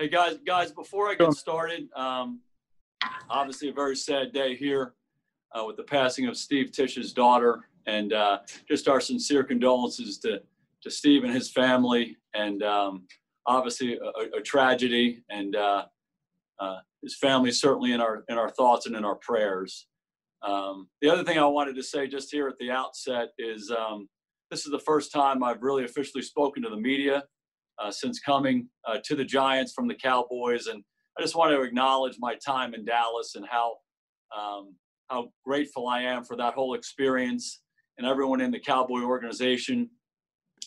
Hey guys, guys, before I get started, um, obviously a very sad day here uh, with the passing of Steve Tisch's daughter, and uh, just our sincere condolences to to Steve and his family, and um, obviously a, a, tragedy, and uh, uh, his family certainly in our in our thoughts and in our prayers. Um, the other thing I wanted to say just here at the outset is um, this is the first time I've really officially spoken to the media since coming uh, to the Giants from the Cowboys, and I just want to acknowledge my time in Dallas and how um, how grateful I am for that whole experience and everyone in the Cowboy organization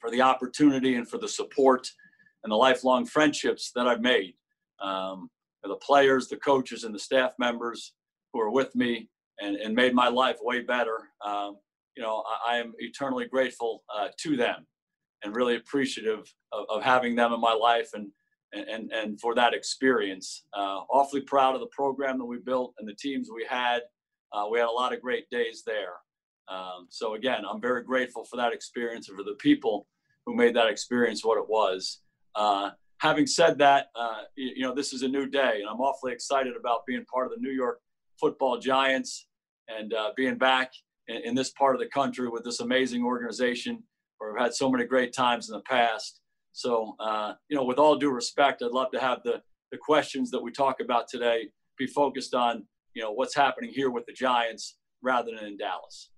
for the opportunity and for the support and the lifelong friendships that I've made. Um, the players, the coaches, and the staff members who are with me and, and made my life way better. Um, you know, I, I, am eternally grateful uh, to them and really appreciative of, of, having them in my life and and and for that experience. Uh, awfully proud of the program that we built and the teams we had. Uh, we had a lot of great days there. Um, so again, I'm very grateful for that experience and for the people who made that experience what it was. Uh, having said that, uh, you, you, know, this is a new day, and I'm awfully excited about being part of the New York Football Giants and uh, being back in, in, this part of the country with this amazing organization where we've had so many great times in the past. So, uh, you know, with all due respect, I'd love to have the the questions that we talk about today be focused on, you know, what's happening here with the Giants rather than in Dallas.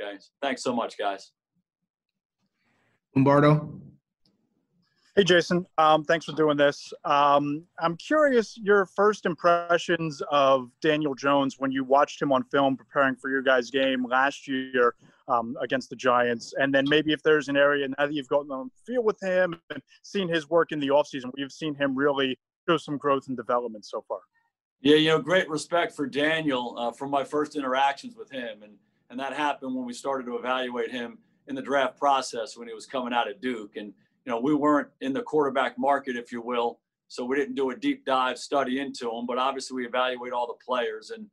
Okay. Thanks so much, guys. Lombardo. Hey, Jason. Um, thanks for doing this. Um, I'm curious your first impressions of Daniel Jones when you watched him on film preparing for your guys' game last year um, against the Giants, and then maybe if there's an area now that you've gotten on field with him and seen his work in the offseason, you've seen him really show some growth and development so far. Yeah, you know, great respect for Daniel uh, from my first interactions with him, and and that happened when we started to evaluate him in the draft process when he was coming out of Duke. And, you know, we weren't in the quarterback market, if you will. So we didn't do a deep dive study into him, but obviously we evaluate all the players. And,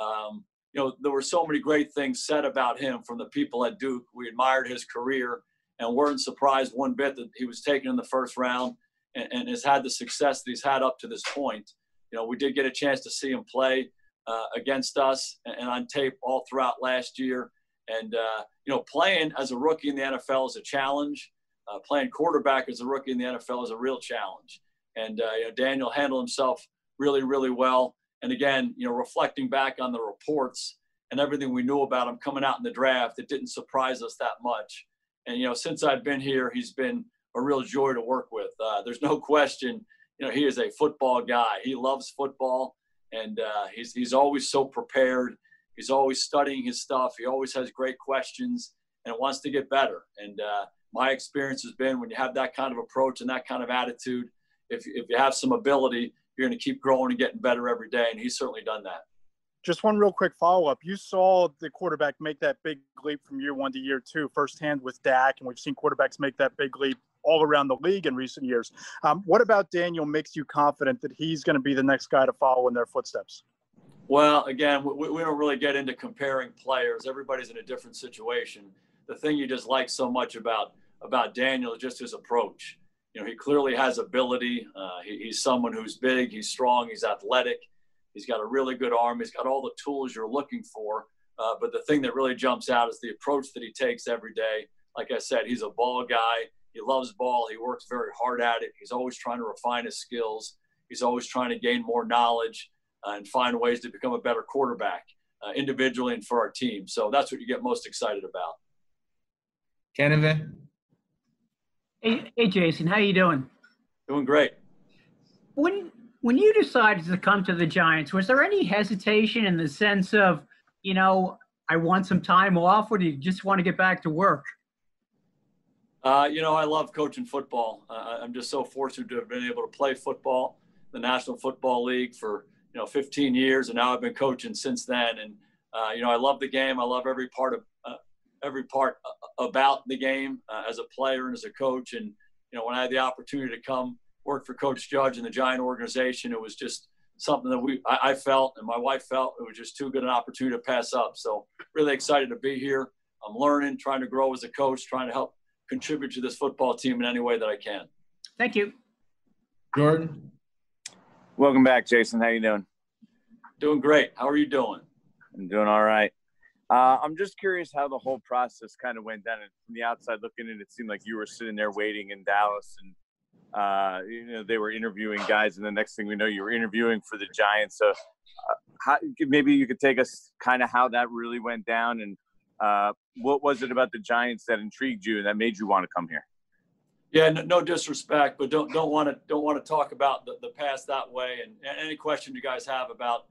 um, you know, there were so many great things said about him from the people at Duke. We admired his career and weren't surprised one bit that he was taken in the first round and, and has had the success that he's had up to this point. You know, we did get a chance to see him play uh, against us and on tape all throughout last year. And, uh, you know, playing as a rookie in the NFL is a challenge. Uh, playing quarterback as a rookie in the NFL is a real challenge. And, uh, you know, Daniel handled himself really, really well. And again, you know, reflecting back on the reports and everything we knew about him coming out in the draft, it didn't surprise us that much. And, you know, since I've been here, he's been a real joy to work with. Uh, there's no question, you know, he is a football guy. He loves football and uh, he's he's always so prepared. He's always studying his stuff. He always has great questions and wants to get better. And uh, my experience has been when you have that kind of approach and that kind of attitude, if if you have some ability, you're going to keep growing and getting better every day. And he's certainly done that. Just one real quick follow up. You saw the quarterback make that big leap from year one to year two firsthand with Dak, and we've seen quarterbacks make that big leap all around the league in recent years. Um, what about Daniel makes you confident that he's going to be the next guy to follow in their footsteps? Well, again, we, we don't really get into comparing players. Everybody's in a different situation. The thing you just like so much about about Daniel is just his approach. You know, he clearly has ability. Uh, he, he's someone who's big, he's strong, he's athletic, he's got a really good arm, he's got all the tools you're looking for. Uh, but the thing that really jumps out is the approach that he takes every day. Like I said, he's a ball guy. He loves ball. He works very hard at it. He's always trying to refine his skills. He's always trying to gain more knowledge uh, and find ways to become a better quarterback uh, individually and for our team. So that's what you get most excited about. Kenneth. Hey, hey, Jason, how you doing? Doing great. When when you decided to come to the Giants, was there any hesitation in the sense of, you know, I want some time off, or do you just want to get back to work? Uh, you know, I love coaching football. Uh, I'm just so fortunate to have been able to play football, the National Football League for you know 15 years, and now I've been coaching since then. And uh, you know, I love the game. I love every part of uh, every part uh, about the game uh, as a player and as a coach. And you know, when I had the opportunity to come work for Coach Judge and the Giant organization, it was just something that we I, I felt and my wife felt it was just too good an opportunity to pass up. So really excited to be here. I'm learning, trying to grow as a coach, trying to help contribute to this football team in any way that I can. Thank you. Jordan. Welcome back, Jason. How you doing? Doing great. How are you doing? I'm doing all right. Uh, I'm just curious how the whole process kind of went down. And from the outside looking in, it seemed like you were sitting there waiting in Dallas, and uh, you know they were interviewing guys, and the next thing we know, you were interviewing for the Giants. So, uh, how, maybe you could take us kind of how that really went down, and uh, what was it about the Giants that intrigued you and that made you want to come here? Yeah, no, no disrespect, but don't don't want to don't want to talk about the, the past that way. And, and any question you guys have about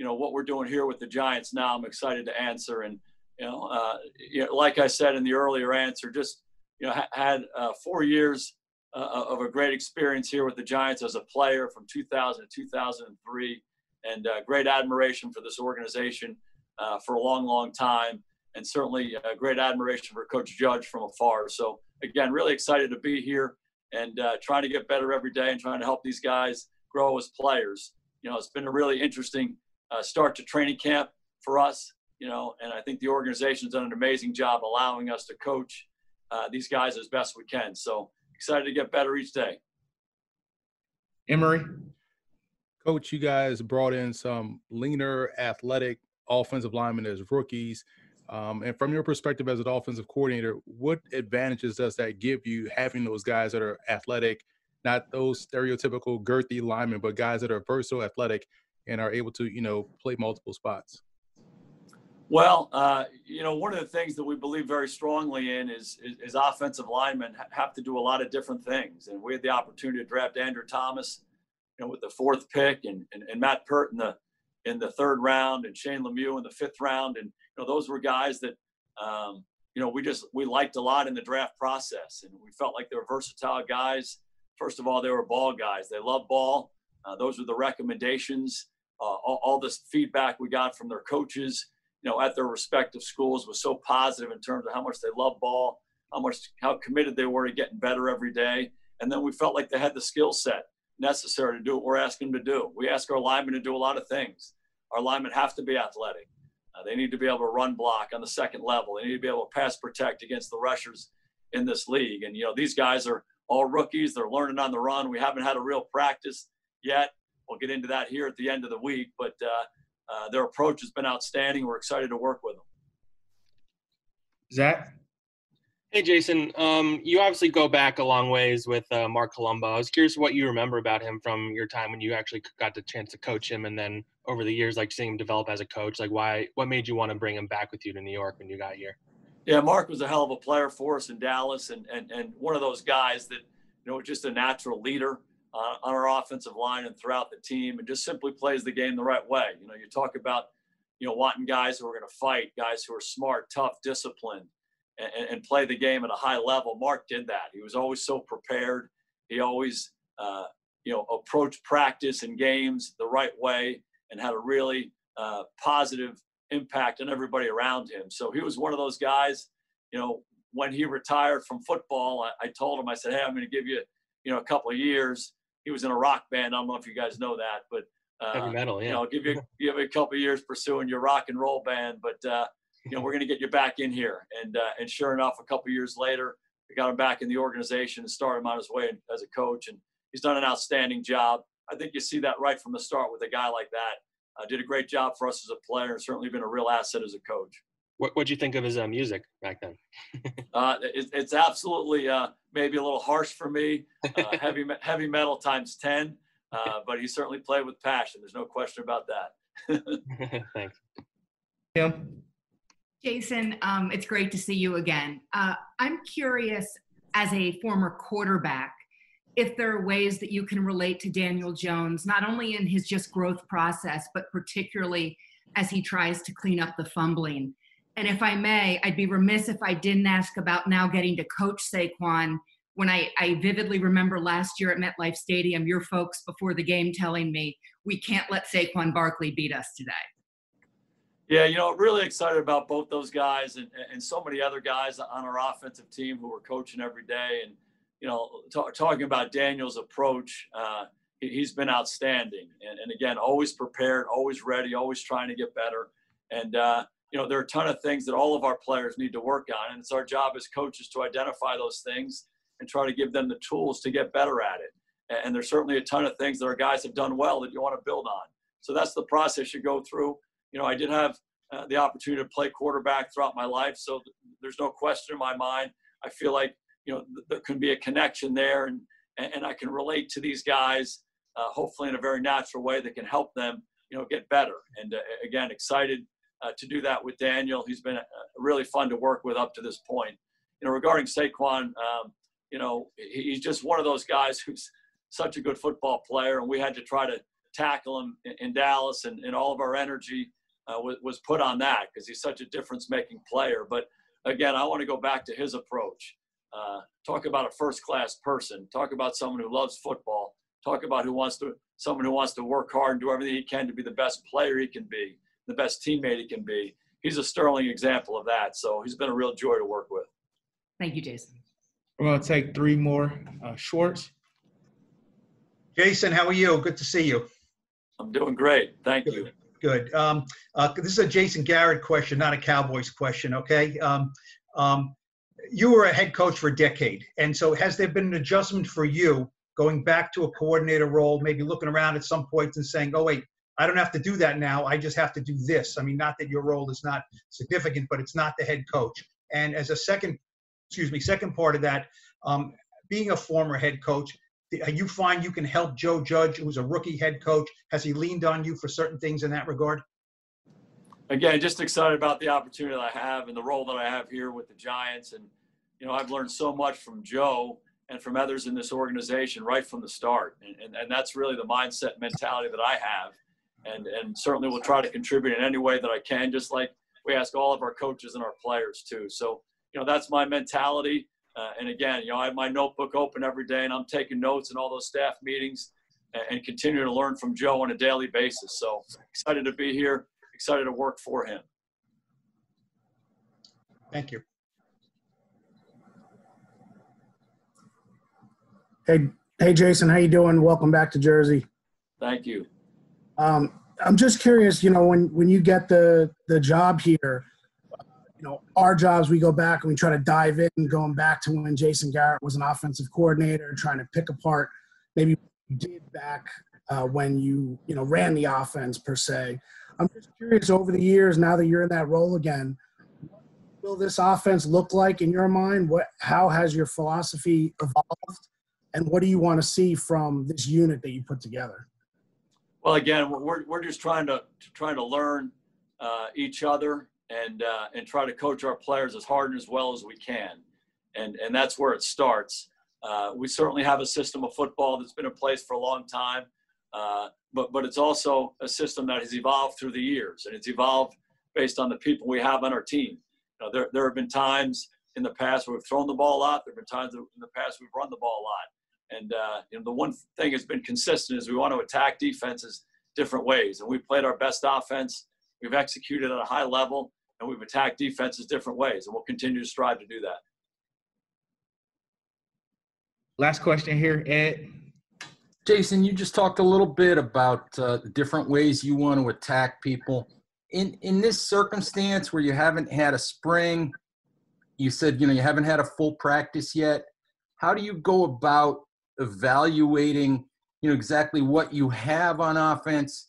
you know what we're doing here with the Giants now, I'm excited to answer. And you know, uh, you know like I said in the earlier answer, just you know ha- had uh, four years uh, of a great experience here with the Giants as a player from 2000 to 2003, and uh, great admiration for this organization uh, for a long, long time, and certainly great admiration for Coach Judge from afar. So again, really excited to be here and uh, trying to get better every day and trying to help these guys grow as players. You know, it's been a really interesting uh, start to training camp for us. You know, and I think the organization's done an amazing job allowing us to coach uh, these guys as best we can. So excited to get better each day. Emory, Coach, you guys brought in some leaner, athletic offensive linemen as rookies. Um, and from your perspective as an offensive coordinator, what advantages does that give you having those guys that are athletic, not those stereotypical girthy linemen, but guys that are versatile, athletic, and are able to, you know, play multiple spots? Well, uh, you know, one of the things that we believe very strongly in is, is, is offensive linemen have to do a lot of different things. And we had the opportunity to draft Andrew Thomas, you know, with the fourth pick, and, and, and Matt Peart in the in the third round, and Shane Lemieux in the fifth round, and you know, those were guys that, um, you know, we just we liked a lot in the draft process, and we felt like they were versatile guys. First of all, they were ball guys. They love ball. Uh, those were the recommendations. Uh, all, all this feedback we got from their coaches, you know, at their respective schools was so positive in terms of how much they love ball, how much how committed they were to getting better every day. And then we felt like they had the skill set necessary to do what we're asking them to do. We ask our linemen to do a lot of things. Our linemen have to be athletic. Uh, they need to be able to run block on the second level. They need to be able to pass protect against the rushers in this league. And, you know, these guys are all rookies. They're learning on the run. We haven't had a real practice yet. We'll get into that here at the end of the week. But uh, uh, their approach has been outstanding. We're excited to work with them. Zach? Hey, Jason. Um, you obviously go back a long ways with uh, Marc Colombo. I was curious what you remember about him from your time when you actually got the chance to coach him, and then over the years, like seeing him develop as a coach. Like, why? What made you want to bring him back with you to New York when you got here? Yeah, Marc was a hell of a player for us in Dallas, and and and one of those guys that you know just a natural leader uh, on our offensive line and throughout the team, and just simply plays the game the right way. You know, you talk about you know wanting guys who are going to fight, guys who are smart, tough, disciplined and, and, play the game at a high level. Marc did that. He was always so prepared. He always, uh, you know, approached practice and games the right way and had a really uh, positive impact on everybody around him. So he was one of those guys, you know, when he retired from football, I, I told him, I said, hey, I'm going to give you, you know, a couple of years. He was in a rock band. I don't know if you guys know that, but uh, heavy metal, yeah. You know, give you give you a couple of years pursuing your rock and roll band, but uh, you know, we're going to get you back in here. And uh, and sure enough, a couple years later, we got him back in the organization and started him on his way as a coach. And he's done an outstanding job. I think you see that right from the start with a guy like that. Uh, did a great job for us as a player, and certainly been a real asset as a coach. What what do you think of his uh, music back then? uh, it, it's absolutely uh, maybe a little harsh for me, uh, heavy heavy metal times ten. Uh, but he certainly played with passion. There's no question about that. Thanks. Kim. Jason, um, it's great to see you again. Uh, I'm curious, as a former quarterback, if there are ways that you can relate to Daniel Jones, not only in his just growth process, but particularly as he tries to clean up the fumbling. And if I may, I'd be remiss if I didn't ask about now getting to coach Saquon. When I, I vividly remember last year at MetLife Stadium, your folks before the game telling me, we can't let Saquon Barkley beat us today. Yeah, you know, really excited about both those guys and, and so many other guys on our offensive team who are coaching every day. And, you know, t- talking about Daniel's approach, uh, he, has been outstanding. And, and, again, always prepared, always ready, always trying to get better. And, uh, you know, there are a ton of things that all of our players need to work on. And it's our job as coaches to identify those things and try to give them the tools to get better at it. And there's certainly a ton of things that our guys have done well that you want to build on. So that's the process you go through. You know, I did have uh, the opportunity to play quarterback throughout my life, so th- there's no question in my mind. I feel like you know th- there can be a connection there, and and, I can relate to these guys, uh, hopefully in a very natural way that can help them, you know, get better. And uh, again, excited uh, to do that with Daniel. He's been uh, really fun to work with up to this point. You know, regarding Saquon, um, you know, he's just one of those guys who's such a good football player, and we had to try to tackle him in, in Dallas, and, and all of our energy uh, was, was put on that because he's such a difference-making player. But again, I want to go back to his approach. Uh, talk about a first-class person. Talk about someone who loves football. Talk about who wants to someone who wants to work hard and do everything he can to be the best player he can be, the best teammate he can be. He's a sterling example of that. So he's been a real joy to work with. Thank you, Jason. We're gonna take three more. Uh, Schwartz. Jason, how are you? Good to see you. I'm doing great. Thank you. Good. Um, uh, this is a Jason Garrett question, not a Cowboys question. Okay. Um, um, you were a head coach for a decade, and so has there been an adjustment for you going back to a coordinator role, maybe looking around at some points and saying, "Oh wait, I don't have to do that now. I just have to do this." I mean, not that your role is not significant, but it's not the head coach. And as a second, excuse me, second part of that, um, being a former head coach, uh, you find you can help Joe Judge, who's a rookie head coach? Has he leaned on you for certain things in that regard? again, just excited about the opportunity that I have and the role that I have here with the Giants. And, you know, I've learned so much from Joe and from others in this organization right from the start. And, and, and that's really the mindset mentality that I have. And, and certainly will try to contribute in any way that I can, just like we ask all of our coaches and our players too. So, you know, that's my mentality. Uh, and again, you know, I have my notebook open every day and I'm taking notes in all those staff meetings and, and continue to learn from Joe on a daily basis. So excited to be here excited to work for him. Thank you. Hey, hey, Jason, how you doing? Welcome back to Jersey. Thank you. Um, I'm just curious, you know, when when you get the the job here, you know, our jobs, we go back and we try to dive in, going back to when Jason Garrett was an offensive coordinator, trying to pick apart maybe did back uh, when you you know ran the offense per se. I'm just curious over the years, now that you're in that role again, will this offense look like in your mind? What how has your philosophy evolved? And what do you want to see from this unit that you put together? Well, again, we're, we're just trying to trying to learn uh, each other and uh, and try to coach our players as hard and as well as we can, and and that's where it starts. Uh, we certainly have a system of football that's been in place for a long time, uh, but but it's also a system that has evolved through the years, and it's evolved based on the people we have on our team. There there have been times in the past where we've thrown the ball a lot. There have been times in the past we've run the ball a lot. And uh, you know, the one thing that's been consistent is we want to attack defenses different ways. And we played our best offense. We've executed at a high level, and we've attacked defenses different ways. And we'll continue to strive to do that. Last question here, Ed. Jason, you just talked a little bit about uh, the different ways you want to attack people. In in this circumstance where you haven't had a spring, you said you know you haven't had a full practice yet. How do you go about evaluating you know exactly what you have on offense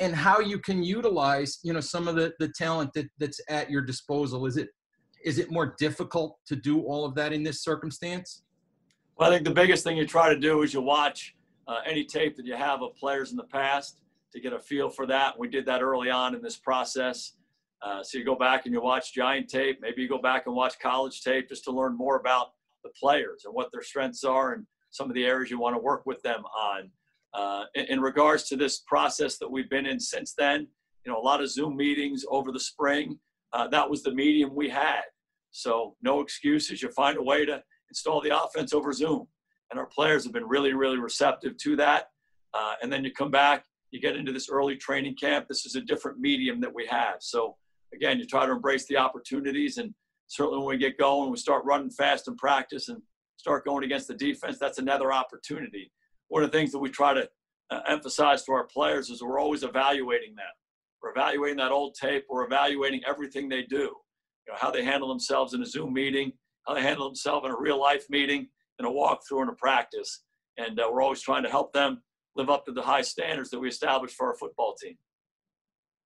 and how you can utilize you know some of the the talent that that's at your disposal? Is it is it more difficult to do all of that in this circumstance? Well, I think the biggest thing you try to do is you watch uh, any tape that you have of players in the past to get a feel for that. We did that early on in this process. Uh, so you go back and you watch Giant tape. Maybe you go back and watch college tape just to learn more about the players and what their strengths are and some of the areas you want to work with them on. Uh, in, in regards to this process that we've been in since then, you know, a lot of Zoom meetings over the spring. Uh, that was the medium we had. So no excuses. You find a way to install the offense over Zoom. And our players have been really, really receptive to that. Uh, and then you come back, you get into this early training camp. This is a different medium that we have. So again, you try to embrace the opportunities. And certainly when we get going, we start running fast in practice and start going against the defense. That's another opportunity. One of the things that we try to uh, emphasize to our players is we're always evaluating them. We're evaluating that old tape. We're evaluating everything they do. You know, how they handle themselves in a Zoom meeting, how they handle themselves in a real life meeting, in a walkthrough, in a practice. and uh, we're always trying to help them live up to the high standards that we establish for our football team.